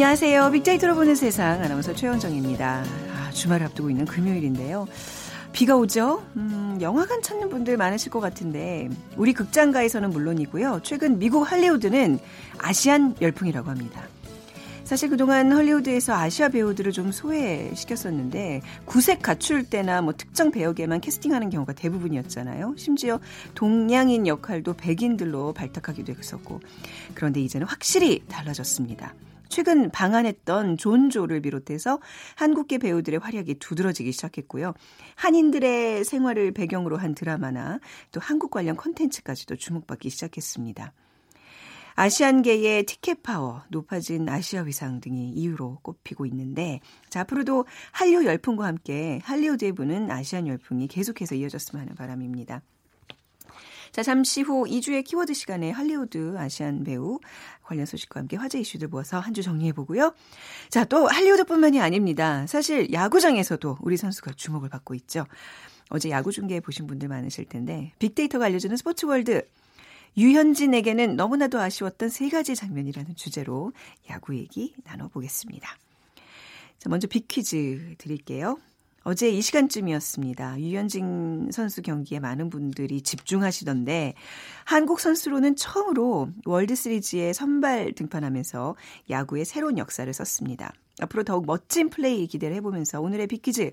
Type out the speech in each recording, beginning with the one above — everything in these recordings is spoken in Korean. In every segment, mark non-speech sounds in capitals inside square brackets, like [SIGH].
안녕하세요. 빅데이터로 보는 세상 아나운서 최현정입니다. 아, 주말을 앞두고 있는 금요일인데요. 비가 오죠? 음, 영화관 찾는 분들 많으실 것 같은데 우리 극장가에서는 물론이고요. 최근 미국 할리우드는 아시안 열풍이라고 합니다. 사실 그동안 헐리우드에서 아시아 배우들을 좀 소외시켰었는데 구색 갖출 때나 뭐 특정 배역에만 캐스팅하는 경우가 대부분이었잖아요. 심지어 동양인 역할도 백인들로 발탁하기도 했었고 그런데 이제는 확실히 달라졌습니다. 최근 방한했던 존조를 비롯해서 한국계 배우들의 활약이 두드러지기 시작했고요. 한인들의 생활을 배경으로 한 드라마나 또 한국 관련 콘텐츠까지도 주목받기 시작했습니다. 아시안계의 티켓 파워, 높아진 아시아 위상 등이 이유로 꼽히고 있는데 자, 앞으로도 한류 열풍과 함께 할리우드에 부는 아시안 열풍이 계속해서 이어졌으면 하는 바람입니다. 자, 잠시 후 이 주의 키워드 시간에 할리우드 아시안 배우 관련 소식과 함께 화제 이슈들 모아서 한 주 정리해 보고요. 자, 또 할리우드뿐만이 아닙니다. 사실 야구장에서도 우리 선수가 주목을 받고 있죠. 어제 야구 중계 보신 분들 많으실 텐데 빅데이터가 알려주는 스포츠 월드 류현진에게는 너무나도 아쉬웠던 세 가지 장면이라는 주제로 야구 얘기 나눠보겠습니다. 자, 먼저 빅퀴즈 드릴게요. 어제 이 시간쯤이었습니다. 류현진 선수 경기에 많은 분들이 집중하시던데 한국 선수로는 처음으로 월드 시리즈에 선발 등판하면서 야구의 새로운 역사를 썼습니다. 앞으로 더욱 멋진 플레이 기대를 해보면서 오늘의 빅퀴즈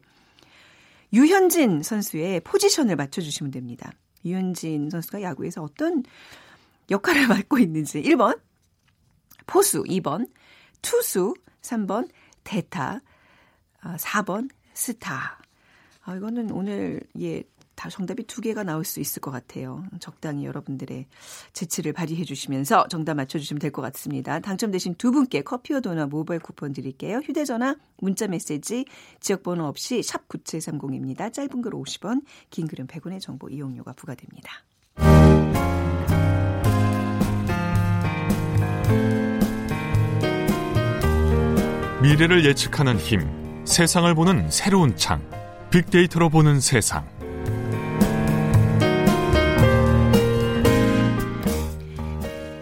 류현진 선수의 포지션을 맞춰주시면 됩니다. 류현진 선수가 야구에서 어떤 역할을 [LAUGHS] 맡고 있는지 1번 포수 2번 투수 3번 대타 4번 아, 스타. 아, 이거는 오늘 예, 다 정답이 두 개가 나올 수 있을 것 같아요. 적당히 여러분들의 재치를 발휘해 주시면서 정답 맞춰 주시면 될 것 같습니다. 당첨되신 두 분께 커피와 도넛 모바일 쿠폰 드릴게요. 휴대전화, 문자 메시지, 지역번호 없이 샵 9730입니다. 짧은 글 50원, 긴 글은 100원의 정보 이용료가 부과됩니다. 미래를 예측하는 힘. 세상을 보는 새로운 창. 빅데이터로 보는 세상.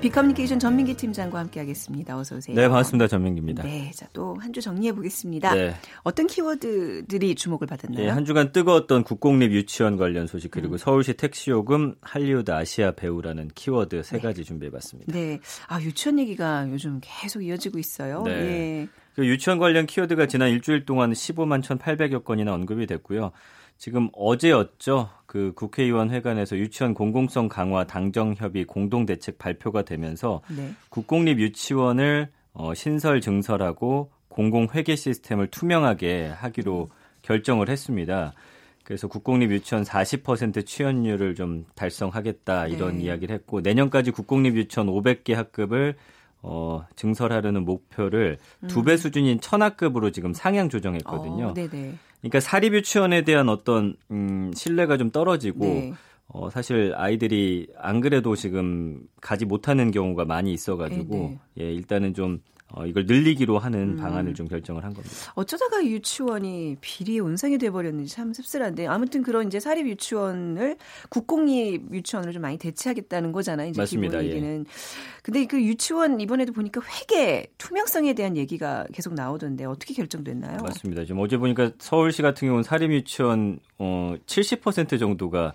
빅커뮤니케이션 전민기 팀장과 함께하겠습니다. 어서 오세요. 네, 반갑습니다. 전민기입니다. 네, 자 또 한 주 정리해 보겠습니다. 네. 어떤 키워드들이 주목을 받았나요? 네, 한 주간 뜨거웠던 국공립 유치원 관련 소식 그리고 음. 서울시 택시 요금 할리우드 아시아 배우라는 키워드 세 네. 가지 준비해 봤습니다. 네, 아 유치원 얘기가 요즘 계속 이어지고 있어요. 네. 예. 그 유치원 관련 키워드가 지난 일주일 동안 15만 1,800여 건이나 언급이 됐고요. 지금 어제였죠. 그 국회의원 회관에서 유치원 공공성 강화 당정협의 공동 대책 발표가 되면서 네. 국공립 유치원을 어, 신설 증설하고 공공 회계 시스템을 투명하게 하기로 결정을 했습니다. 그래서 국공립 유치원 40% 취업률을 좀 달성하겠다 이런 네. 이야기를 했고 내년까지 국공립 유치원 500개 학급을 어, 증설하려는 목표를 음. 두배 수준인 천학급으로 지금 상향 조정했거든요. 어, 그러니까 사립 유치원에 대한 어떤 음, 신뢰가 좀 떨어지고 네. 어, 사실 아이들이 안 그래도 지금 가지 못하는 경우가 많이 있어가지고 네, 네. 예, 일단은 좀 어, 이걸 늘리기로 하는 음. 방안을 좀 결정을 한 겁니다. 어쩌다가 유치원이 비리의 온상이 돼버렸는지 참 씁쓸한데 아무튼 그런 이제 사립 유치원을 국공립 유치원으로 좀 많이 대체하겠다는 거잖아요. 이제 맞습니다. 기본 얘기는. 예. 근데 그 유치원 이번에도 보니까 회계 투명성에 대한 얘기가 계속 나오던데 어떻게 결정됐나요? 맞습니다. 지금 어제 보니까 서울시 같은 경우는 사립 유치원 어, 70% 정도가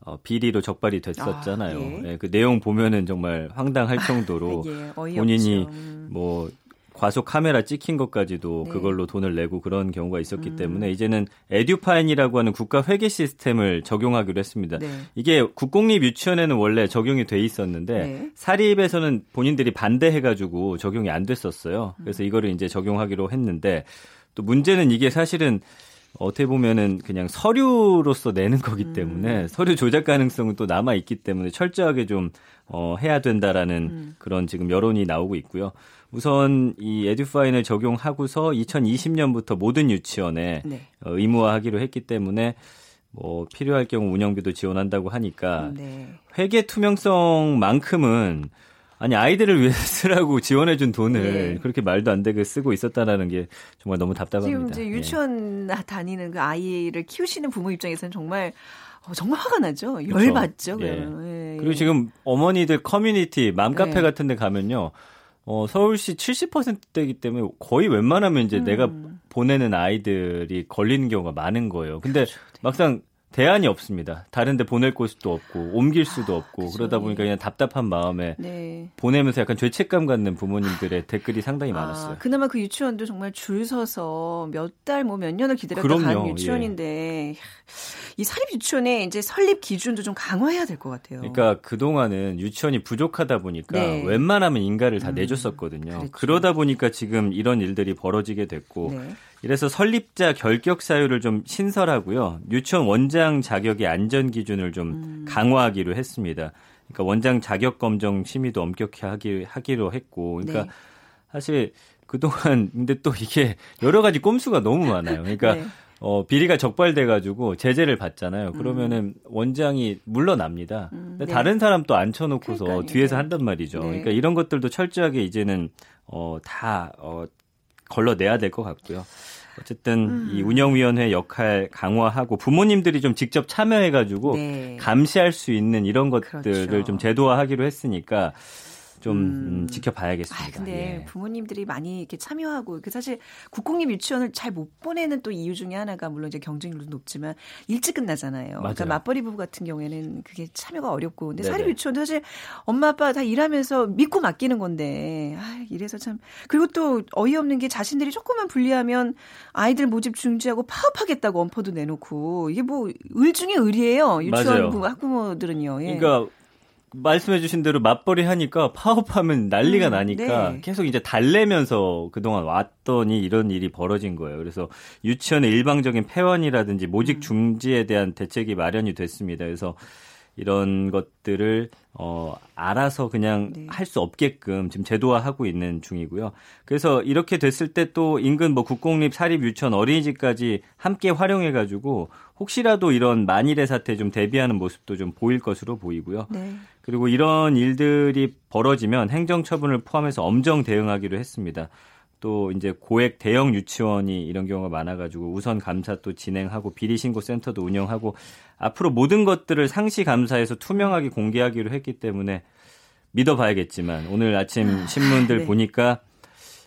어, 비리로 적발이 됐었잖아요. 아, 예. 예, 그 내용 보면은 정말 황당할 정도로 아, [LAUGHS] 예, 본인이 음. 뭐 과속 카메라 찍힌 것까지도 네. 그걸로 돈을 내고 그런 경우가 있었기 음. 때문에 이제는 에듀파인이라고 하는 국가 회계 시스템을 적용하기로 했습니다. 네. 이게 국공립 유치원에는 원래 적용이 돼 있었는데 네. 사립에서는 본인들이 반대해가지고 적용이 안 됐었어요. 그래서 음. 이거를 이제 적용하기로 했는데 또 문제는 이게 사실은 어떻게 보면은 그냥 서류로서 내는 거기 때문에 음. 서류 조작 가능성은 또 남아 있기 때문에 철저하게 좀 어, 해야 된다라는 음. 그런 지금 여론이 나오고 있고요. 우선 이 에듀파인을 적용하고서 2020년부터 모든 유치원에 네. 어, 의무화하기로 했기 때문에 뭐 필요할 경우 운영비도 지원한다고 하니까 네. 회계 투명성만큼은 아니 아이들을 위해 [LAUGHS] 쓰라고 지원해준 돈을 네. 그렇게 말도 안 되게 쓰고 있었다라는 게 정말 너무 답답합니다. 지금 이제 예. 유치원 네. 다니는 그 아이를 키우시는 부모 입장에서는 정말 어, 정말 화가 나죠. 열 받죠. 예. 예. 그리고 지금 어머니들 커뮤니티 맘카페 네. 같은 데 가면요. 어, 서울시 70%대이기 때문에 거의 웬만하면 이제 음. 내가 보내는 아이들이 걸리는 경우가 많은 거예요. 근데 그렇죠. 네. 막상 대안이 없습니다. 다른 데 보낼 곳도 없고 옮길 수도 아, 없고 그죠 그러다 보니까 그냥 답답한 마음에 네. 보내면서 약간 죄책감 갖는 부모님들의 댓글이 상당히 아, 많았어요. 그나마 그 유치원도 정말 줄 서서 몇 달 뭐 몇 년을 기다렸다 간 유치원인데 예. 이 사립 유치원의 이제 설립 기준도 좀 강화해야 될 것 같아요. 그러니까 그 동안은 유치원이 부족하다 보니까 네. 웬만하면 인가를 다 음, 내줬었거든요. 그렇죠. 그러다 보니까 지금 이런 일들이 벌어지게 됐고 네. 이래서 설립자 결격 사유를 좀 신설하고요. 유치원 원장 자격의 안전 기준을 좀 음. 강화하기로 했습니다. 그러니까 원장 자격 검정 심의도 엄격히 하기, 하기로 했고, 그러니까 네. 사실 그동안 [LAUGHS] 근데 또 이게 여러 가지 꼼수가 너무 많아요. 그러니까 네. 어, 비리가 적발돼가지고 제재를 받잖아요. 그러면은 음. 원장이 물러납니다. 음, 네. 다른 사람 또 앉혀놓고서 그러니까요. 뒤에서 한단 말이죠. 네. 그러니까 이런 것들도 철저하게 이제는 어, 다 어, 걸러내야 될 것 같고요. 어쨌든 음. 이 운영위원회 역할 강화하고 부모님들이 좀 직접 참여해가지고 네. 감시할 수 있는 이런 것들을 그렇죠. 좀 제도화하기로 했으니까 좀 음. 음. 지켜봐야겠습니다. 아, 근데 예. 부모님들이 많이 이렇게 참여하고 그 사실 국공립 유치원을 잘 못 보내는 또 이유 중에 하나가 물론 이제 경쟁률도 높지만 일찍 끝나잖아요. 그러니까 맞아요. 그러니까 맞벌이 부부 같은 경우에는 그게 참여가 어렵고 근데. 사립 유치원도 사실 엄마 아빠 다 일하면서 믿고 맡기는 건데 아, 이래서 참 그리고 또 어이없는 게 자신들이 조금만 불리하면 아이들 모집 중지하고 파업하겠다고 엄포도 내놓고 이게 뭐 을 중에 을이에요. 유치원 부, 학부모들은요. 예. 그러니까 말씀해주신 대로 맞벌이 하니까 파업하면 난리가 음, 나니까 네. 계속 이제 달래면서 그동안 왔더니 이런 일이 벌어진 거예요. 그래서 유치원의 일방적인 폐원이라든지 모직 음. 중지에 대한 대책이 마련이 됐습니다. 그래서 이런 것들을 어 알아서 그냥 네. 할수 없게끔 지금 제도화하고 있는 중이고요. 그래서 이렇게 됐을 때 또 인근 뭐 국공립 사립 유치원 어린이집까지 함께 활용해 가지고 혹시라도 이런 만일의 사태 좀 대비하는 모습도 좀 보일 것으로 보이고요. 네. 그리고 이런 일들이 벌어지면 행정처분을 포함해서 엄정 대응하기로 했습니다. 또 이제 고액 대형 유치원이 이런 경우가 많아가지고 우선 감사 또 진행하고 비리 신고 센터도 운영하고 앞으로 모든 것들을 상시 감사해서 투명하게 공개하기로 했기 때문에 믿어봐야겠지만 오늘 아침 아, 신문들 네. 보니까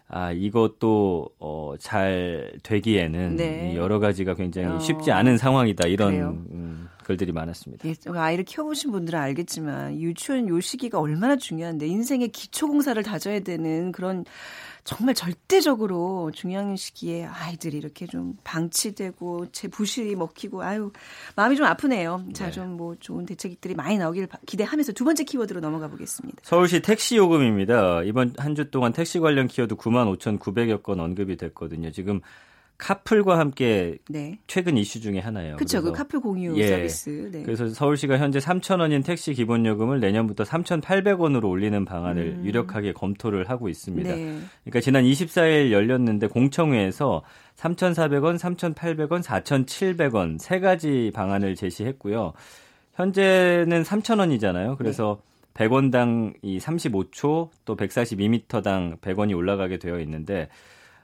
아 이것도 어, 잘 되기에는 네. 여러 가지가 굉장히 어, 쉽지 않은 상황이다 이런 음, 글들이 많았습니다. 예, 아이를 키워보신 분들은 알겠지만 유치원 요 시기가 얼마나 중요한데 인생의 기초 공사를 다져야 되는 그런 정말 절대적으로 중요한 시기에 아이들이 이렇게 좀 방치되고 제 부실이 먹히고 아유 마음이 좀 아프네요. 자, 네. 좀뭐 좋은 대책들이 많이 나오길 기대하면서 두 번째 키워드로 넘어가 보겠습니다. 서울시 택시 요금입니다. 이번 한 주 동안 택시 관련 키워드 9만 5,900여 건 언급이 됐거든요. 지금 카풀과 함께 네. 최근 이슈 중에 하나예요. 그렇죠. 그 카풀 공유 예. 서비스. 네. 그래서 서울시가 현재 3,000원인 택시 기본 요금을 내년부터 3,800원으로 올리는 방안을 음. 유력하게 검토를 하고 있습니다. 네. 그러니까 지난 24일 열렸는데 공청회에서 3,400원, 3,800원, 4,700원 세 가지 방안을 제시했고요. 현재는 3,000원이잖아요. 그래서 네. 100원당 이 35초 또 142m당 100원이 올라가게 되어 있는데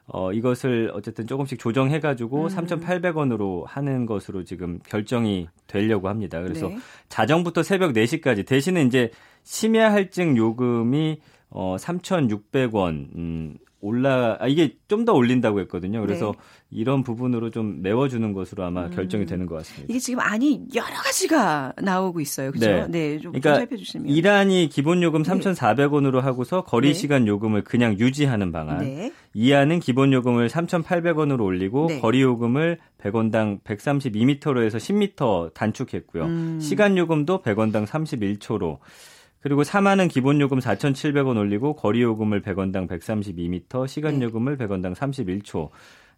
어, 이것을 어쨌든 조금씩 조정해 가지고 음. 3,800원으로 하는 것으로 지금 결정이 되려고 합니다. 그래서 네. 자정부터 새벽 4시까지 대신에 이제 심야 할증 요금이 어, 3,600원, 음, 올라 아 이게 좀 더 올린다고 했거든요. 그래서 네. 이런 부분으로 좀 메워주는 것으로 아마 음. 결정이 되는 것 같습니다. 이게 지금 안이 여러 가지가 나오고 있어요. 그렇죠? 네, 네 좀 그러니까 살펴주시면. 이란이 기본 요금 3,400원으로 하고서 거리 네. 시간 요금을 그냥 유지하는 방안. 네. 이안은 기본 요금을 3,800원으로 올리고 네. 거리 요금을 100원당 132m로 해서 10m 단축했고요. 음. 시간 요금도 100원당 31초로 그리고 4만원 기본 요금 4,700원 올리고 거리 요금을 100원당 132m, 시간 요금을 100원당 31초.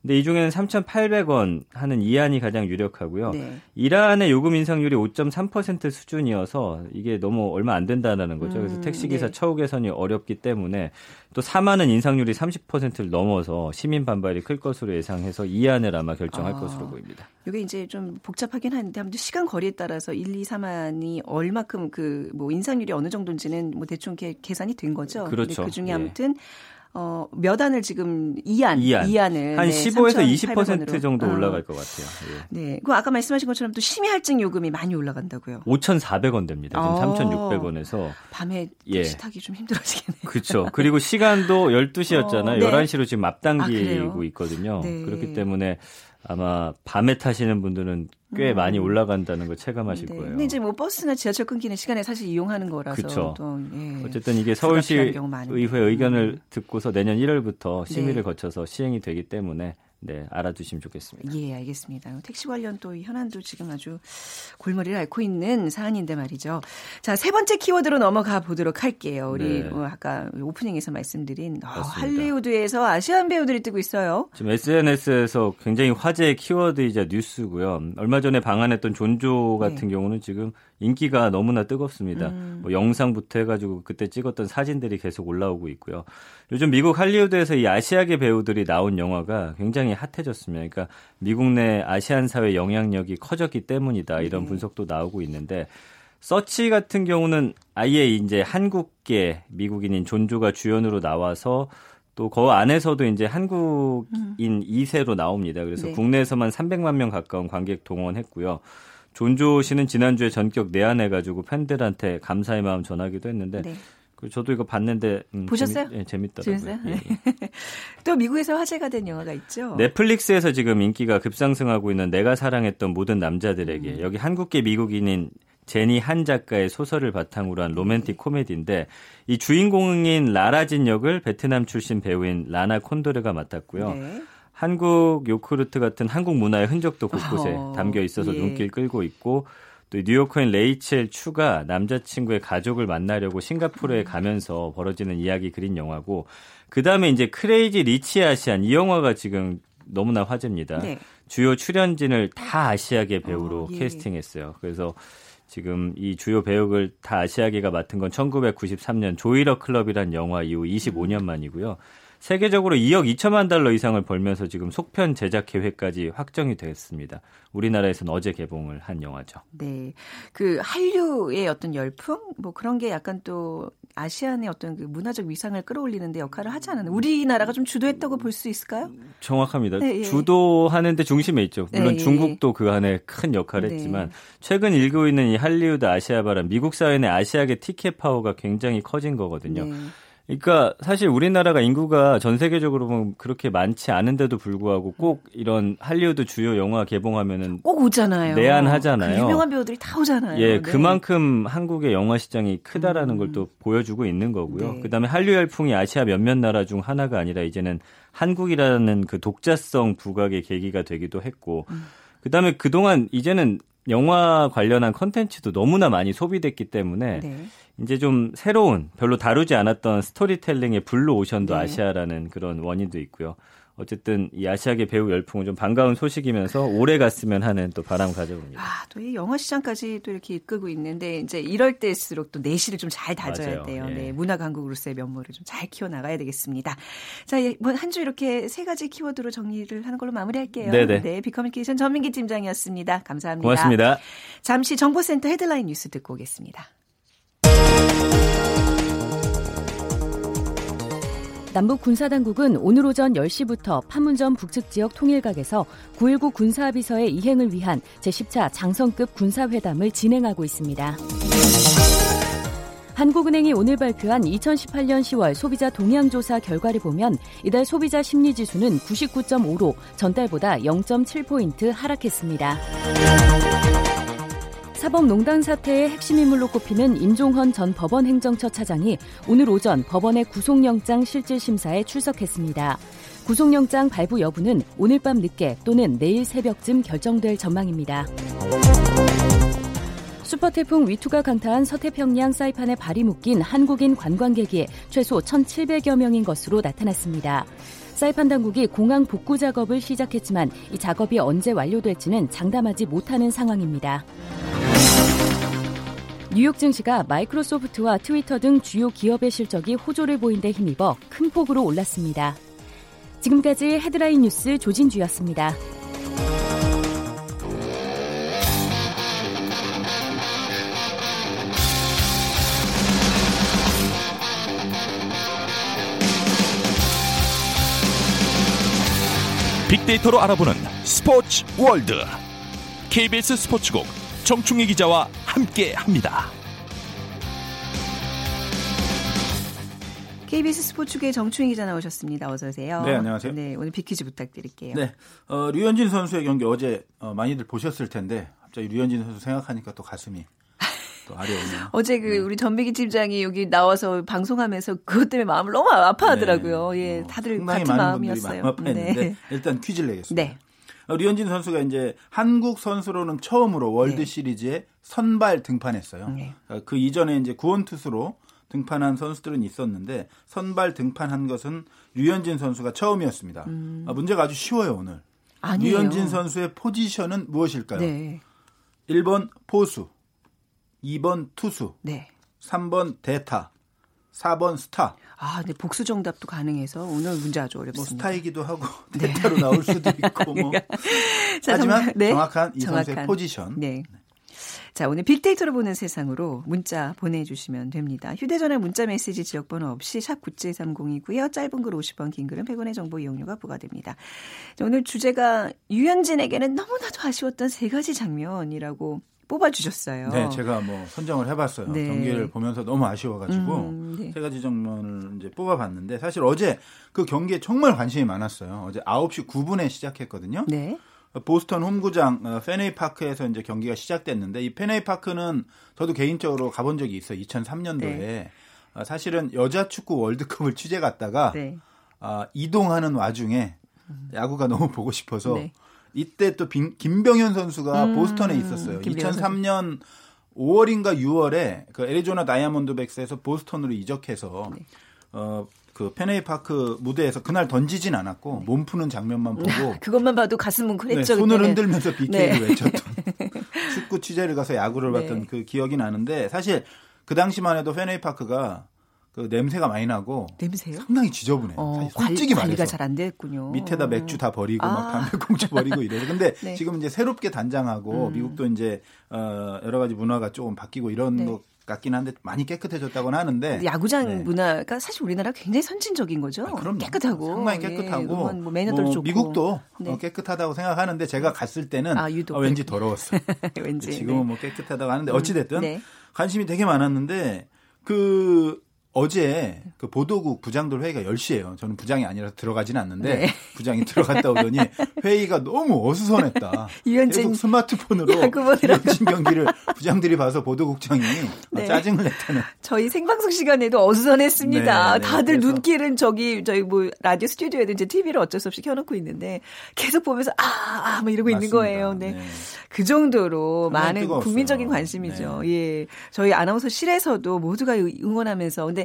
근데 이 중에는 3,800원 하는 이안이 가장 유력하고요. 네. 이란의 요금 인상률이 5.3% 수준이어서 이게 너무 얼마 안 된다는 거죠. 그래서 음, 택시기사 네. 처우 개선이 어렵기 때문에 또 4만원 인상률이 30%를 넘어서 시민 반발이 클 것으로 예상해서 이안을 아마 결정할 아, 것으로 보입니다. 이게 이제 좀 복잡하긴 한데 아무튼 시간 거리에 따라서 1, 2, 3만이 얼마큼 그 뭐 인상률이 어느 정도인지는 뭐 대충 계, 계산이 된 거죠. 그렇죠. 그 중에 예. 아무튼 어, 몇 안을 지금 2안, 2안. 2안 을 한 네, 15에서 20% 정도 어. 올라갈 것 같아요. 예. 네. 그 아까 말씀하신 것처럼 또 심의 할증 요금이 많이 올라간다고요. 5,400원 됩니다. 지금 3,600원에서 밤에 예. 타기 좀 힘들어지겠네요. 그렇죠. 그리고 시간도 [LAUGHS] 12시였잖아요. 어, 네. 11시로 지금 앞당기고 아, 있거든요. 네. 그렇기 때문에 아마 밤에 타시는 분들은 꽤 음. 많이 올라간다는 걸 체감하실 네. 거예요. 근데 이제 뭐 버스나 지하철 끊기는 시간에 사실 이용하는 거라서 그쵸. 또 예. 어쨌든 이게 서울시 의회 의견을 음. 듣고서 내년 1월부터 심의를 네. 거쳐서 시행이 되기 때문에 네, 알아두시면 좋겠습니다. 예, 알겠습니다. 택시 관련 또 현안도 지금 아주 골머리를 앓고 있는 사안인데 말이죠. 자, 세 번째 키워드로 넘어가 보도록 할게요. 우리 네. 뭐 아까 오프닝에서 말씀드린 어, 할리우드에서 아시안 배우들이 뜨고 있어요. 지금 SNS에서 굉장히 화제의 키워드이자 뉴스고요. 얼마 전에 방한했던 존조 같은 네. 경우는 지금 인기가 너무나 뜨겁습니다. 음. 뭐 영상부터 해가지고 그때 찍었던 사진들이 계속 올라오고 있고요. 요즘 미국 할리우드에서 이 아시아계 배우들이 나온 영화가 굉장히 핫해졌습니다. 그러니까 미국 내 아시안 사회 영향력이 커졌기 때문이다 이런 네. 분석도 나오고 있는데 서치 같은 경우는 아예 이제 한국계 미국인인 존조가 주연으로 나와서 또그 안에서도 이제 한국인 음. 2세로 나옵니다. 그래서 네. 국내에서만 300만 명 가까운 관객 동원했고요. 존조 씨는 지난주에 전격 내한해가지고 팬들한테 감사의 마음 전하기도 했는데 네. 그 저도 이거 봤는데 음, 보셨어요? 재밌, 예, 재밌더라고요. 재밌어요? 예. 네. [LAUGHS] 또 미국에서 화제가 된 영화가 있죠. 넷플릭스에서 지금 인기가 급상승하고 있는 내가 사랑했던 모든 남자들에게 음. 여기 한국계 미국인인 제니 한 작가의 소설을 바탕으로 한 로맨틱 코미디인데 이 주인공인 라라진 역을 베트남 출신 배우인 라나 콘도르가 맡았고요. 네. 한국 요구르트 같은 한국 문화의 흔적도 곳곳에 어, 담겨 있어서 예. 눈길 끌고 있고 또 뉴요커인 레이첼 추가 남자친구의 가족을 만나려고 싱가포르에 음. 가면서 벌어지는 이야기 그린 영화고 그 다음에 이제 Crazy Rich Asian 이 영화가 지금 너무나 화제입니다. 네. 주요 출연진을 다 아시아계 배우로 어, 예. 캐스팅했어요. 그래서 지금 이 주요 배우를 다 아시아계가 맡은 건 1993년 Joy Luck Club이란 영화 이후 25년 만이고요. 세계적으로 2억 2천만 달러 이상을 벌면서 지금 속편 제작 계획까지 확정이 됐습니다. 우리나라에서는 어제 개봉을 한 영화죠. 네. 그 한류의 어떤 열풍 뭐 그런 게 약간 또 아시안의 어떤 그 문화적 위상을 끌어올리는데 역할을 하지 않았나. 우리나라가 좀 주도했다고 볼 수 있을까요? 정확합니다. 네, 예. 주도하는 데 중심에 있죠. 물론 네, 예. 중국도 그 안에 큰 역할을 네. 했지만 최근 일고 있는 이 할리우드 아시아 바람 미국 사회 내 아시아계 티켓 파워가 굉장히 커진 거거든요. 네. 그러니까 사실 우리나라가 인구가 전 세계적으로 보면 그렇게 많지 않은데도 불구하고 꼭 이런 할리우드 주요 영화 개봉하면은 꼭 오잖아요. 내한하잖아요. 그 유명한 배우들이 다 오잖아요. 예, 네. 그만큼 한국의 영화 시장이 크다라는 음. 걸또 보여주고 있는 거고요. 네. 그다음에 한류 열풍이 아시아 몇몇 나라 중 하나가 아니라 이제는 한국이라는 그 독자성 부각의 계기가 되기도 했고 음. 그다음에 그동안 이제는 영화 관련한 컨텐츠도 너무나 많이 소비됐기 때문에 네. 이제 좀 새로운 별로 다루지 않았던 스토리텔링의 블루 오션도 네. 아시아라는 그런 원인도 있고요. 어쨌든 이 아시아계 배우 열풍은 좀 반가운 소식이면서 오래 갔으면 하는 또 바람 가져봅니다. 아, 또 이 영화 시장까지 또 이렇게 이끌고 있는데 이제 이럴 때일수록 또 내실을 좀 잘 다져야 맞아요. 돼요. 예. 네, 문화 강국으로서의 면모를 좀 잘 키워 나가야 되겠습니다. 자, 예, 뭐 한 주 이렇게 세 가지 키워드로 정리를 하는 걸로 마무리할게요. 네네. 네, 비커뮤니케이션 전민기 팀장이었습니다. 감사합니다. 고맙습니다. 잠시 정보센터 헤드라인 뉴스 듣고 오겠습니다. 남북 군사당국은 오늘 오전 10시부터 판문점 북측 지역 통일각에서 9.19 군사합의서의 이행을 위한 제10차 장성급 군사회담을 진행하고 있습니다. 한국은행이 오늘 발표한 2018년 10월 소비자 동향조사 결과를 보면 이달 소비자 심리지수는 99.5로 전달보다 0.7포인트 하락했습니다. 사법농단 사태의 핵심 인물로 꼽히는 임종헌 전 법원 행정처 차장이 오늘 오전 법원의 구속영장 실질심사에 출석했습니다. 구속영장 발부 여부는 오늘 밤 늦게 또는 내일 새벽쯤 결정될 전망입니다. 슈퍼태풍 위투가 강타한 서태평양 사이판에 발이 묶인 한국인 관광객이 최소 1,700여 명인 것으로 나타났습니다. 사이판 당국이 공항 복구 작업을 시작했지만 이 작업이 언제 완료될지는 장담하지 못하는 상황입니다. 뉴욕 증시가 마이크로소프트와 트위터 등 주요 기업의 실적이 호조를 보인 데 힘입어 큰 폭으로 올랐습니다. 지금까지 헤드라인 뉴스 조진주였습니다. 빅데이터로 알아보는 스포츠 월드 KBS 스포츠국 정충희 기자와 함께 합니다. KBS 스포츠계 정충희 기자 나오셨습니다. 어서 오세요. 네, 안녕하세요. 네, 오늘 비키즈 부탁드릴게요. 네, 어, 류현진 선수의 경기 어제 어, 많이들 보셨을 텐데 갑자기 류현진 선수 생각하니까 또 가슴이 또 아려오네요. [LAUGHS] 어제 그 네. 우리 전미기 팀장이 여기 나와서 방송하면서 그것 때문에 마음을 너무 아파하더라고요. 네. 예, 뭐 다들 같은 마음이었어요. 마음 아파했는데 네. 일단 퀴즈를 내겠습니다. 네. 어, 류현진 선수가 이제 한국 선수로는 처음으로 월드 네. 시리즈에 선발 등판했어요. 네. 어, 그 이전에 이제 구원 투수로 등판한 선수들은 있었는데 선발 등판한 것은 류현진 선수가 처음이었습니다. 음. 아, 문제가 아주 쉬워요 오늘. 아니에요. 류현진 선수의 포지션은 무엇일까요? 네. 1번 포수, 2번 투수, 네. 3번 대타, 4번 스타. 아, 네, 복수 정답도 가능해서 오늘 문제 아주 어렵습니다. 뭐 스타이기도 하고 [LAUGHS] 네. 대타로 나올 수도 있고 뭐. [LAUGHS] 자, 하지만 네. 정확한 이 정확한. 선수의 포지션. 네. 자, 오늘 빅데이터로 보는 세상으로 문자 보내주시면 됩니다. 휴대전화 문자 메시지 지역번호 없이 샵 9730이고요. 짧은 글 50원, 긴 글은 100원의 정보 이용료가 부과됩니다. 자, 오늘 주제가 유현진에게는 너무나도 아쉬웠던 세 가지 장면이라고 뽑아주셨어요. 네, 제가 뭐 선정을 해봤어요. 네. 경기를 보면서 너무 아쉬워가지고 음, 네. 세 가지 장면을 이제 뽑아봤는데 사실 어제 그 경기에 정말 관심이 많았어요. 어제 9시 9분에 시작했거든요. 네. 보스턴 홈구장 어, 페네이 파크에서 이제 경기가 시작됐는데 이 페네이 파크는 저도 개인적으로 가본 적이 있어요. 2003년도에 네. 어, 사실은 여자 축구 월드컵을 취재 갔다가 네. 아, 이동하는 와중에 야구가 너무 보고 싶어서 네. 이때 또 빈, 김병현 선수가 음, 보스턴에 있었어요. 2003년 5월인가 6월에 그 애리조나 다이아몬드백스에서 보스턴으로 이적해서 네. 어, 그 페네이 파크 무대에서 그날 던지진 않았고 네. 몸 푸는 장면만 보고 그것만 봐도 가슴 뭉클했죠. 네, 손을 흔들면서 BK를 네. 외쳤던 [LAUGHS] 축구 취재를 가서 야구를 네. 봤던 그 기억이 나는데 사실 그 당시만 해도 페네이 파크가 그 냄새가 많이 나고 냄새요? 상당히 지저분해요. 어, 솔직히 관리, 가 잘 안 됐군요. 밑에다 맥주 다 버리고 아. 막 담배꽁초 버리고 [LAUGHS] 이래서 근데 네. 지금 이제 새롭게 단장하고 음. 미국도 이제 어 여러 가지 문화가 조금 바뀌고 이런 네. 것 같긴 한데 많이 깨끗해졌다고는 하는데 야구장 네. 문화가 사실 우리나라 굉장히 선진적인 거죠. 아, 깨끗하고 상당히 예, 깨끗하고 네, 뭐 매너도 뭐 좋고 미국도 네. 어, 깨끗하다고 생각하는데 제가 갔을 때는 아, 어, 왠지 더러웠어요. [LAUGHS] 왠지 지금은 네. 뭐 깨끗하다고 하는데 어찌 됐든 음, 관심이 되게 많았는데 그 어제 그 보도국 부장들 회의가 10시예요. 저는 부장이 아니라 들어가지는 않는데 네. 부장이 들어갔다 오더니 [LAUGHS] 회의가 너무 어수선했다. 유현진 계속 스마트폰으로 유현진 경기를 부장들이 봐서 보도국장이 네. 짜증을 냈다는. 저희 생방송 시간에도 어수선했습니다. 네, 네. 다들 눈길은 저기 저희 뭐 라디오 스튜디오에도 이제 TV를 어쩔 수 없이 켜놓고 있는데 계속 보면서 아아 뭐 이러고 맞습니다. 있는 거예요. 네. 네. 그 정도로 많은 뜨거웠어요. 국민적인 관심이죠. 네. 예. 저희 아나운서실에서도 모두가 응원하면서 근데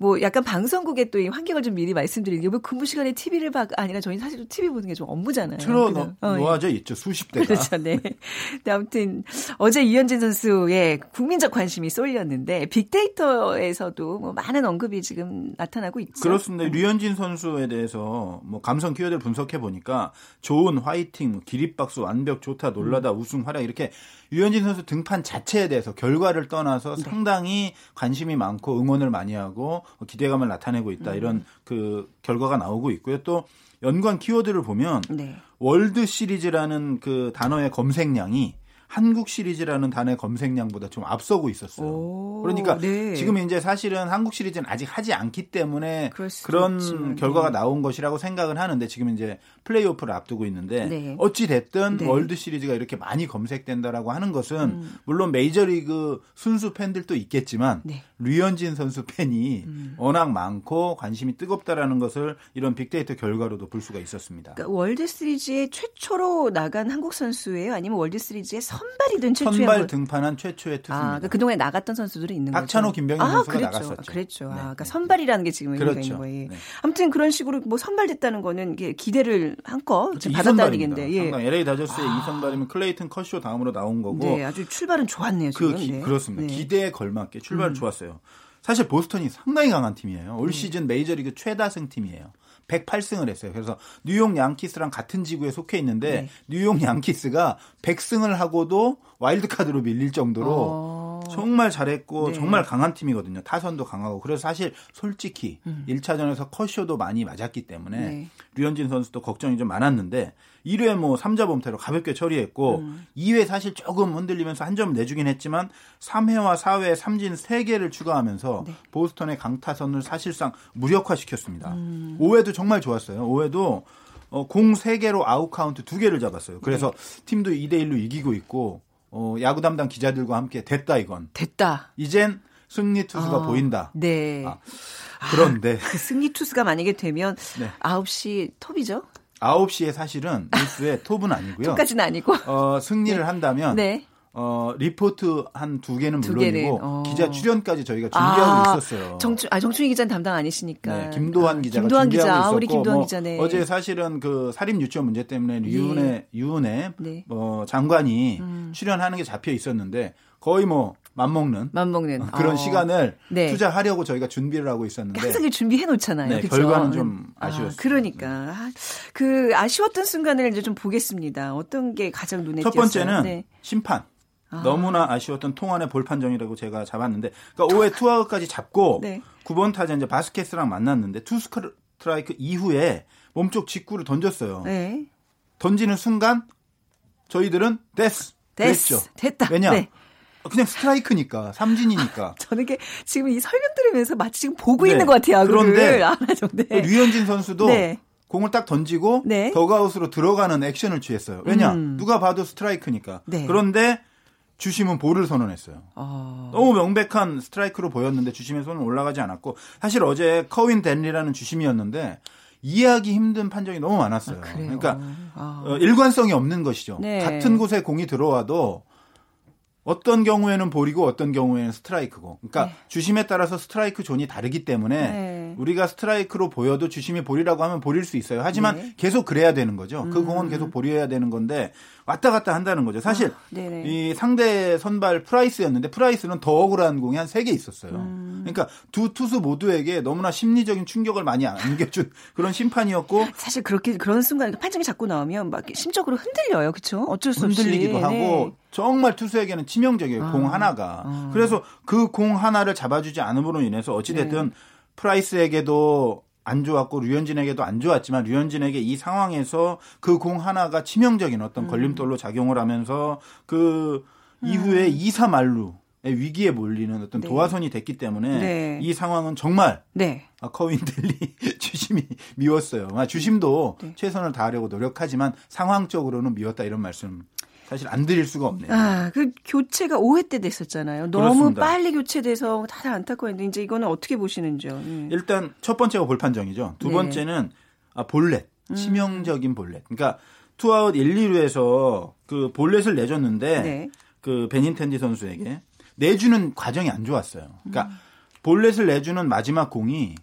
뭐 약간 방송국의 또 이 환경을 좀 미리 말씀드리는 게뭐 근무 시간에 TV를 봐 아니라 저희 사실 TV 보는 게 좀 업무잖아요. 틀어 놓아져 어, 예. 있죠 수십 대가. [LAUGHS] 그렇죠. 네. 네. 아무튼 어제 이현진 선수의 국민적 관심이 쏠렸는데 빅데이터에서도 뭐 많은 언급이 지금 나타나고 있죠. 그렇습니다. 류현진 선수에 대해서 뭐 감성 키워드를 분석해 보니까 좋은 화이팅, 뭐 기립박수, 완벽 좋다, 놀라다, 음. 우승 활약 이렇게 류현진 선수 등판 자체에 대해서 결과를 떠나서 네. 상당히 관심이 많고 응원을 많이 하고 기대감을 나타내고 있다. 이런 음. 그 결과가 나오고 있고요. 또 연관 키워드를 보면 네. 월드 시리즈라는 그 단어의 검색량이 한국 시리즈라는 단어의 검색량보다 좀 앞서고 있었어요. 오, 그러니까 네. 지금 이제 사실은 한국 시리즈는 아직 하지 않기 때문에 그런 있지만, 결과가 네. 나온 것이라고 생각을 하는데 지금 이제 플레이오프를 앞두고 있는데 네. 어찌 됐든 네. 월드 시리즈가 이렇게 많이 검색된다라고 하는 것은 음. 물론 메이저리그 순수 팬들도 있겠지만 네. 류현진 선수 팬이 음. 워낙 많고 관심이 뜨겁다라는 것을 이런 빅데이터 결과로도 볼 수가 있었습니다. 그러니까 월드 시리즈에 최초로 나간 한국 선수예요? 아니면 월드 시리즈에 선발이든 최초의 선발 등판한 최초의 투수입니다. 아, 그러니까 그동안에 나갔던 선수들이 있는 박찬호, 거죠. 김병현 아, 선수가 그랬죠. 나갔었죠. 그랬죠. 네. 아, 그러니까 선발이라는 게 지금 의미가 그렇죠. 있는 거예요. 네. 아무튼 그런 식으로 뭐 선발됐다는 거는 기대를 한껏 그렇죠. 받았다는 얘기인데. 예. LA 다저스의 아. 이선발이면 클레이튼 커쇼 다음으로 나온 거고. 네, 아주 출발은 좋았네요. 그 기, 네. 그렇습니다. 네. 기대에 걸맞게 출발은 음. 좋았어요. 사실 보스턴이 상당히 강한 팀이에요. 올 네. 시즌 메이저리그 최다승 팀이에요. 108승을 했어요. 그래서 뉴욕 양키스랑 같은 지구에 속해 있는데 네. 뉴욕 양키스가 100승을 하고도 와일드카드로 밀릴 정도로 어... 정말 잘했고 네. 정말 강한 팀이거든요. 타선도 강하고 그래서 사실 솔직히 음. 1차전에서 컷쇼도 많이 맞았기 때문에 네. 류현진 선수도 걱정이 좀 많았는데 1회 뭐 3자 범퇴로 가볍게 처리했고 음. 2회 사실 조금 흔들리면서 한 점 내주긴 했지만 3회와 4회 삼진 3개를 추가하면서 네. 보스턴의 강타선을 사실상 무력화시켰습니다. 음. 5회도 정말 좋았어요. 5회도 어, 공 3개로 아웃 카운트 2개를 잡았어요. 그래서 네. 팀도 2대 1로 이기고 있고 어, 야구 담당 기자들과 함께 됐다 이건. 됐다. 이젠 승리 투수가 어, 보인다. 네. 아, 그런데 아, 그 승리 투수가 만약에 되면 네. 9시 톱이죠? 9시에 사실은 뉴스에 [LAUGHS] 톱은 아니고요. 톱까지는 아니고. 어, 승리를 네. 한다면 네. 어, 리포트 한 두 개는 두 물론이고 어. 기자 출연까지 저희가 준비하고 아, 있었어요. 정춘 아 정춘희 기자는 담당 아니시니까. 네, 김도환 아, 기자가 김도환 준비하고 기자, 있었고 우리 김도환 뭐 기자네. 어제 사실은 그 사립 유치원 문제 때문에 유은혜 네. 유은혜 네. 어, 장관이 음. 출연하는 게 잡혀 있었는데 거의 뭐 맘먹는 맘먹는 어, 그런 어. 시간을 네. 투자하려고 저희가 준비를 하고 있었는데 항상 준비해 놓잖아요. 네, 결과는 좀 아, 아쉬웠어요. 그러니까 아, 그 아쉬웠던 순간을 이제 좀 보겠습니다. 어떤 게 가장 눈에 띄었어요? 첫 번째는 네. 심판. 아. 너무나 아쉬웠던 통한의 볼 판정이라고 제가 잡았는데 그러니까 5회 투아웃까지 잡고 [LAUGHS] 네. 9번 타자 이제 바스케스랑 만났는데 투 스트라이크 이후에 몸쪽 직구를 던졌어요. 네. 던지는 순간 저희들은 됐어. 됐어. 됐다. 왜냐? 네. 그냥 스트라이크니까 삼진이니까. 저는 게 지금 이 설명 들으면서 마치 지금 보고 네. 있는 것 같아요. 그런데 아, 네. 류현진 선수도 네. 공을 딱 던지고 네. 더그아웃으로 들어가는 액션을 취했어요. 왜냐? 음. 누가 봐도 스트라이크니까. 네. 그런데 주심은 볼을 선언했어요. 아... 너무 명백한 스트라이크로 보였는데 주심의 손은 올라가지 않았고 사실 어제 커윈 댄리라는 주심이었는데 이해하기 힘든 판정이 너무 많았어요. 아, 그러니까 아... 어, 일관성이 없는 것이죠. 네. 같은 곳에 공이 들어와도 어떤 경우에는 볼이고 어떤 경우에는 스트라이크고. 그러니까 네. 주심에 따라서 스트라이크 존이 다르기 때문에 네. 우리가 스트라이크로 보여도 주심이 볼이라고 하면 볼일 수 있어요. 하지만 네. 계속 그래야 되는 거죠. 그 음. 그 공은 계속 볼이어야 되는 건데 왔다 갔다 한다는 거죠. 사실 아, 이 상대 선발 프라이스였는데 프라이스는 더 억울한 공이 한 세 개 있었어요. 음. 그러니까 두 투수 모두에게 너무나 심리적인 충격을 많이 안겨준 [LAUGHS] 그런 심판이었고 사실 그렇게 그런 순간 판정이 자꾸 나오면 막 심적으로 흔들려요. 그렇죠? 어쩔 수 없이 흔들리기도 하고 네. 정말 투수에게는 치명적이에요. 아. 공 하나가. 아. 그래서 그 공 하나를 잡아주지 않음으로 인해서 어찌됐든 네. 프라이스에게도 안 좋았고 류현진에게도 안 좋았지만 류현진에게 이 상황에서 그 공 하나가 치명적인 어떤 음. 걸림돌로 작용을 하면서 그 이후에 음. 2, 3말루 위기에 몰리는 어떤 네. 도화선이 됐기 때문에 네. 이 상황은 정말 네. 아, 커윈델리 [LAUGHS] 주심이 미웠어요. 아, 주심도 네. 최선을 다하려고 노력하지만 상황적으로는 미웠다 이런 말씀 사실 안 드릴 수가 없네요. 아, 그 교체가 5회 때 됐었잖아요. 너무 그렇습니다. 빨리 교체돼서 다들 안타까웠는데 이제 이거는 어떻게 보시는지요? 음. 일단 첫 번째가 볼 판정이죠. 두 네. 번째는 아, 볼넷, 음. 치명적인 볼넷. 그러니까 투아웃 1, 2루에서 그 볼넷을 내줬는데 네. 그 베닌텐디 선수에게 내주는 과정이 안 좋았어요. 그러니까 음. 볼넷을 내주는 마지막 공이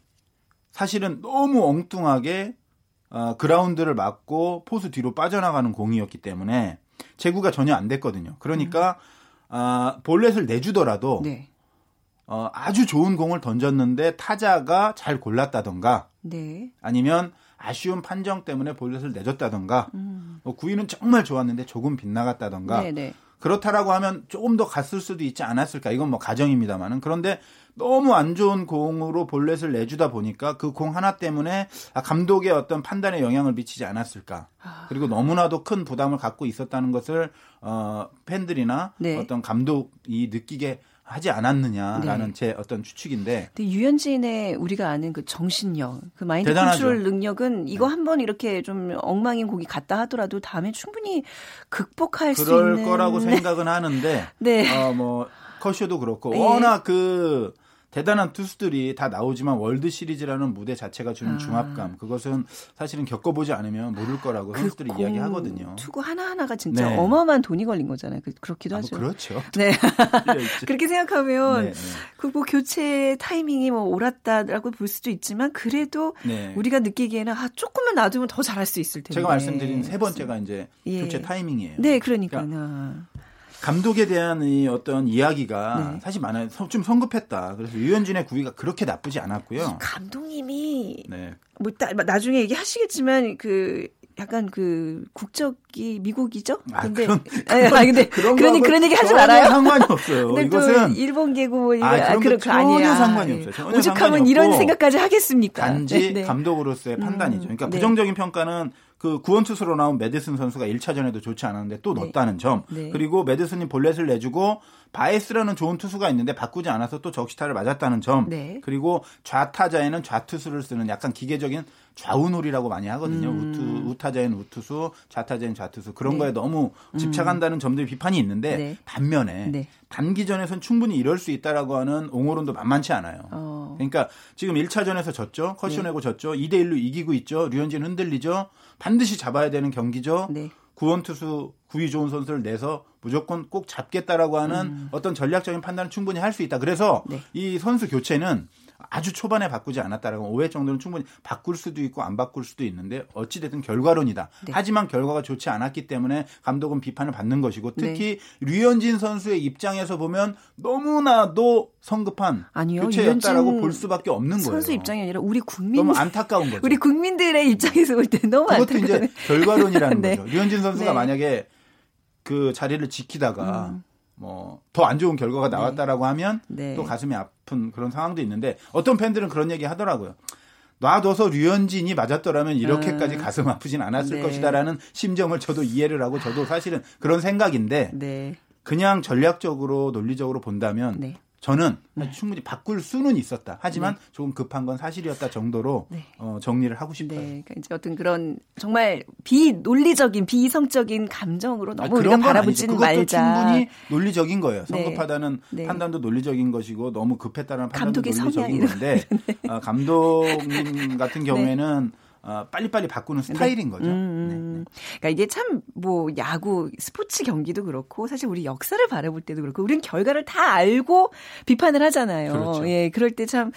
사실은 너무 엉뚱하게 어, 그라운드를 맞고 포수 뒤로 빠져나가는 공이었기 때문에 제구가 전혀 안 됐거든요. 그러니까 음. 아, 볼넷을 내주더라도 네. 어, 아주 좋은 공을 던졌는데 타자가 잘 골랐다던가 네. 아니면 아쉬운 판정 때문에 볼넷을 내줬다던가 음. 뭐 구위는 정말 좋았는데 조금 빗나갔다던가 네, 네. 그렇다라고 하면 조금 더 갔을 수도 있지 않았을까 이건 뭐 가정입니다만은 그런데 너무 안 좋은 공으로 볼넷을 내주다 보니까 그 공 하나 때문에 아, 감독의 어떤 판단에 영향을 미치지 않았을까. 아. 그리고 너무나도 큰 부담을 갖고 있었다는 것을 어 팬들이나 네. 어떤 감독이 느끼게 하지 않았느냐라는 네. 제 어떤 추측인데. 근데 류현진의 우리가 아는 그 정신력, 그 마인드 대단하죠. 컨트롤 능력은 이거 네. 한번 이렇게 좀 엉망인 공이 갔다 하더라도 다음에 충분히 극복할 수 있는. 그럴 거라고 [LAUGHS] 생각은 하는데. 네. 어뭐 커쇼도 그렇고 네. 워낙 그 대단한 투수들이 다 나오지만 월드 시리즈라는 무대 자체가 주는 아. 중압감 그것은 사실은 겪어보지 않으면 모를 거라고 그 선수들이 이야기하거든요. 투구 하나 하나가 진짜 네. 어마어마한 돈이 걸린 거잖아요. 그, 그렇기도 아, 하죠. 뭐 그렇죠. [LAUGHS] 네. [LAUGHS] 그렇게 생각하면 네, 네. 그뭐 교체 타이밍이 뭐 옳았다라고 볼 수도 있지만 그래도 네. 우리가 느끼기에는 아 조금만 놔두면 더 잘할 수 있을 텐데. 제가 말씀드린 세 번째가 이제 예. 교체 타이밍이에요. 네, 그러니까. 그러니까 감독에 대한 이 어떤 이야기가 네. 사실 많아요. 좀 성급했다. 그래서 유현진의 구위가 그렇게 나쁘지 않았고요. 감독님이 네. 뭐 나중에 얘기하시겠지만 그 약간 그 국적이 미국이죠? 아, 근데 그런, 아니, 아니 근데 그런 [LAUGHS] 그런 그런 얘기 하지 말아요. 상관이 [LAUGHS] 없어요. 근데 이것은 일본계고 뭐 아, 그런 그런 거 아니야. 상관이 없어요. 전혀 오죽하면 이런 생각까지 하겠습니까? 단지 네, 네. 감독으로서의 음, 판단이죠. 그러니까 네. 부정적인 평가는 그 구원 투수로 나온 메디슨 선수가 1차전에도 좋지 않았는데 또 네. 넣었다는 점. 네. 그리고 메디슨이 볼넷을 내주고 바이스라는 좋은 투수가 있는데 바꾸지 않아서 또 적시타를 맞았다는 점. 네. 그리고 좌타자에는 좌투수를 쓰는 약간 기계적인 좌우놀이라고 많이 하거든요. 음. 우투, 우타자에는 우투수, 좌타자에는 좌투수 그런 네. 거에 너무 집착한다는 음. 점들이 비판이 있는데 네. 반면에 네. 단기전에선 충분히 이럴 수 있다라고 하는 옹호론도 만만치 않아요. 어. 그러니까 지금 1차전에서 졌죠. 컷쇼내고 네. 졌죠. 2대 1로 이기고 있죠. 류현진 흔들리죠. 반드시 잡아야 되는 경기죠. 네. 구원 투수 구위 좋은 선수를 내서 무조건 꼭 잡겠다라고 하는 음. 어떤 전략적인 판단을 충분히 할 수 있다. 그래서 네. 이 선수 교체는 아주 초반에 바꾸지 않았다라고 5회 정도는 충분히 바꿀 수도 있고 안 바꿀 수도 있는데 어찌됐든 결과론이다. 네. 하지만 결과가 좋지 않았기 때문에 감독은 비판을 받는 것이고 특히 네. 류현진 선수의 입장에서 보면 너무나도 성급한 아니요, 교체였다라고 볼 수밖에 없는 선수 거예요. 선수 입장이 아니라 우리 국민 너무 안타까운 거죠. 우리 국민들의 입장에서 볼 때 너무 그것도 안타까운. 이제 결과론이라는 [LAUGHS] 네. 거죠. 류현진 선수가 네. 만약에 그 자리를 지키다가 음. 뭐 더 안 좋은 결과가 네. 나왔다라고 네. 하면 네. 또 가슴이 아픈 그런 상황도 있는데 어떤 팬들은 그런 얘기 하더라고요. 놔둬서 류현진이 맞았더라면 이렇게까지 음. 가슴 아프진 않았을 네. 것이다라는 심정을 저도 이해를 하고 저도 사실은 그런 생각인데 네. 그냥 전략적으로 논리적으로 본다면 네. 저는 네. 충분히 바꿀 수는 있었다. 하지만 네. 조금 급한 건 사실이었다 정도로 네. 어, 정리를 하고 싶어요. 네. 그러니까 이제 어떤 그런 정말 비논리적인 비이성적인 감정으로 너무 아, 우리가 바라보지는 말자. 충분히 논리적인 거예요. 네. 성급하다는 네. 판단도 논리적인 것이고 너무 급했다는 판단도 논리적인 건데 [LAUGHS] 아, 감독님 같은 경우에는 어, 빨리빨리 바꾸는 네. 스타일인 거죠. 음, 음. 네, 네. 그러니까 이게 참 뭐 야구 스포츠 경기도 그렇고 사실 우리 역사를 바라볼 때도 그렇고 우리는 결과를 다 알고 비판을 하잖아요. 그렇죠. 예, 그럴 때 참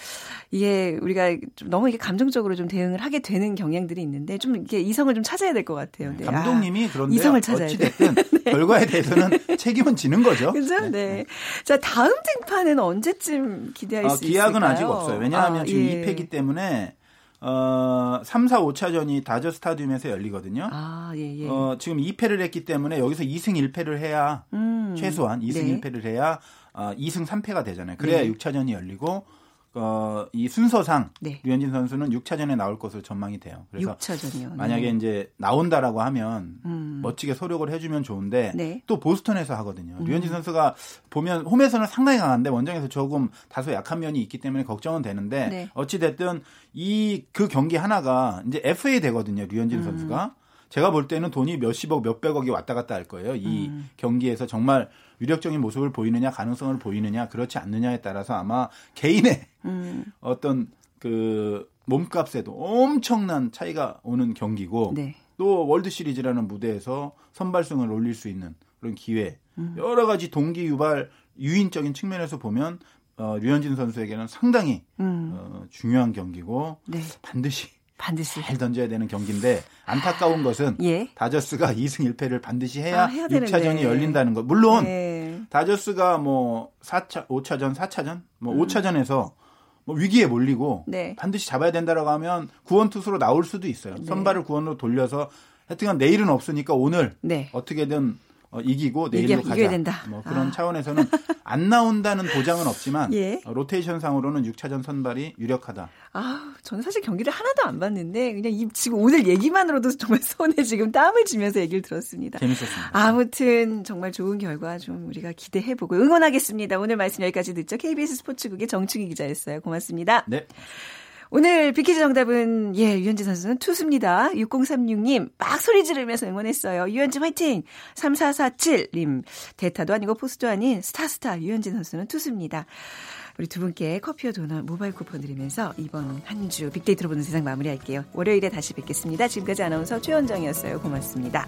이게 우리가 좀 너무 이게 감정적으로 좀 대응을 하게 되는 경향들이 있는데 좀 이게 이성을 좀 찾아야 될 것 같아요. 네. 감독님이 아, 그런데 이성을 찾아야 어찌 됐든 [LAUGHS] 네. 결과에 대해서는 책임은 지는 거죠. [LAUGHS] 그죠? 네. 네. 자 다음 등판은 언제쯤 기대할 어, 수 있을까요? 기약은 아직 없어요. 왜냐하면 아, 지금 예. 2패기 때문에 어, 3, 4, 5차전이 다저 스타디움에서 열리거든요. 아, 예, 예. 어, 지금 2패를 했기 때문에 여기서 2승 1패를 해야 음, 최소한 2승 네. 1패를 해야 어, 2승 3패가 되잖아요. 그래야 네. 6차전이 열리고 어, 이 순서상 네. 류현진 선수는 6차전에 나올 것으로 전망이 돼요. 그래서 6차전이요. 만약에 네. 이제 나온다라고 하면 음. 멋지게 소력을 해주면 좋은데 네. 또 보스턴에서 하거든요. 음. 류현진 선수가 보면 홈에서는 상당히 강한데 원정에서 조금 다소 약한 면이 있기 때문에 걱정은 되는데 네. 어찌 됐든 이 그 경기 하나가 이제 FA 되거든요. 류현진 음. 선수가 제가 볼 때는 돈이 몇십억 몇백억이 왔다 갔다 할 거예요. 이 음. 경기에서 정말 위력적인 모습을 보이느냐 가능성을 보이느냐 그렇지 않느냐에 따라서 아마 개인의 음. 어떤 그 몸값에도 엄청난 차이가 오는 경기고 네. 또 월드 시리즈라는 무대에서 선발승을 올릴 수 있는 그런 기회 음. 여러 가지 동기 유발 유인적인 측면에서 보면 어, 류현진 선수에게는 상당히 음. 어, 중요한 경기고 네. 반드시 반드시 잘 던져야 되는 경기인데 안타까운 것은 예. 다저스가 [LAUGHS] 2승 1패를 반드시 해야, 아, 해야 6차전이 열린다는 것. 물론 네. 다저스가 뭐 4차 5차전, 4차전, 뭐 음. 5차전에서 뭐 위기에 몰리고 네. 반드시 잡아야 된다라고 하면 구원 투수로 나올 수도 있어요. 네. 선발을 구원으로 돌려서 하여튼간 내일은 없으니까 오늘 네. 어떻게든 어, 이기고 내일로 이겨, 가자. 된다. 뭐 그런 아. 차원에서는 안 나온다는 [LAUGHS] 보장은 없지만 예. 어, 로테이션 상으로는 6차전 선발이 유력하다. 아, 저는 사실 경기를 하나도 안 봤는데 그냥 이 지금 오늘 얘기만으로도 [LAUGHS] 정말 손에 지금 땀을 쥐면서 얘기를 들었습니다. 재밌었습니다. 아무튼 정말 좋은 결과 좀 우리가 기대해 보고 응원하겠습니다. 오늘 말씀 여기까지 듣죠. KBS 스포츠국의 정충희 기자였어요. 고맙습니다. 네. 오늘 빅퀴즈 정답은 예 류현진 선수는 투수입니다. 6036님 막 소리 지르면서 응원했어요. 류현진 화이팅! 3447님 대타도 아니고 포수도 아닌 스타스타 류현진 선수는 투수입니다. 우리 두 분께 커피와 도넛 모바일 쿠폰 드리면서 이번 한 주 빅데이터로 보는 세상 마무리할게요. 월요일에 다시 뵙겠습니다. 지금까지 아나운서 최원정이었어요. 고맙습니다.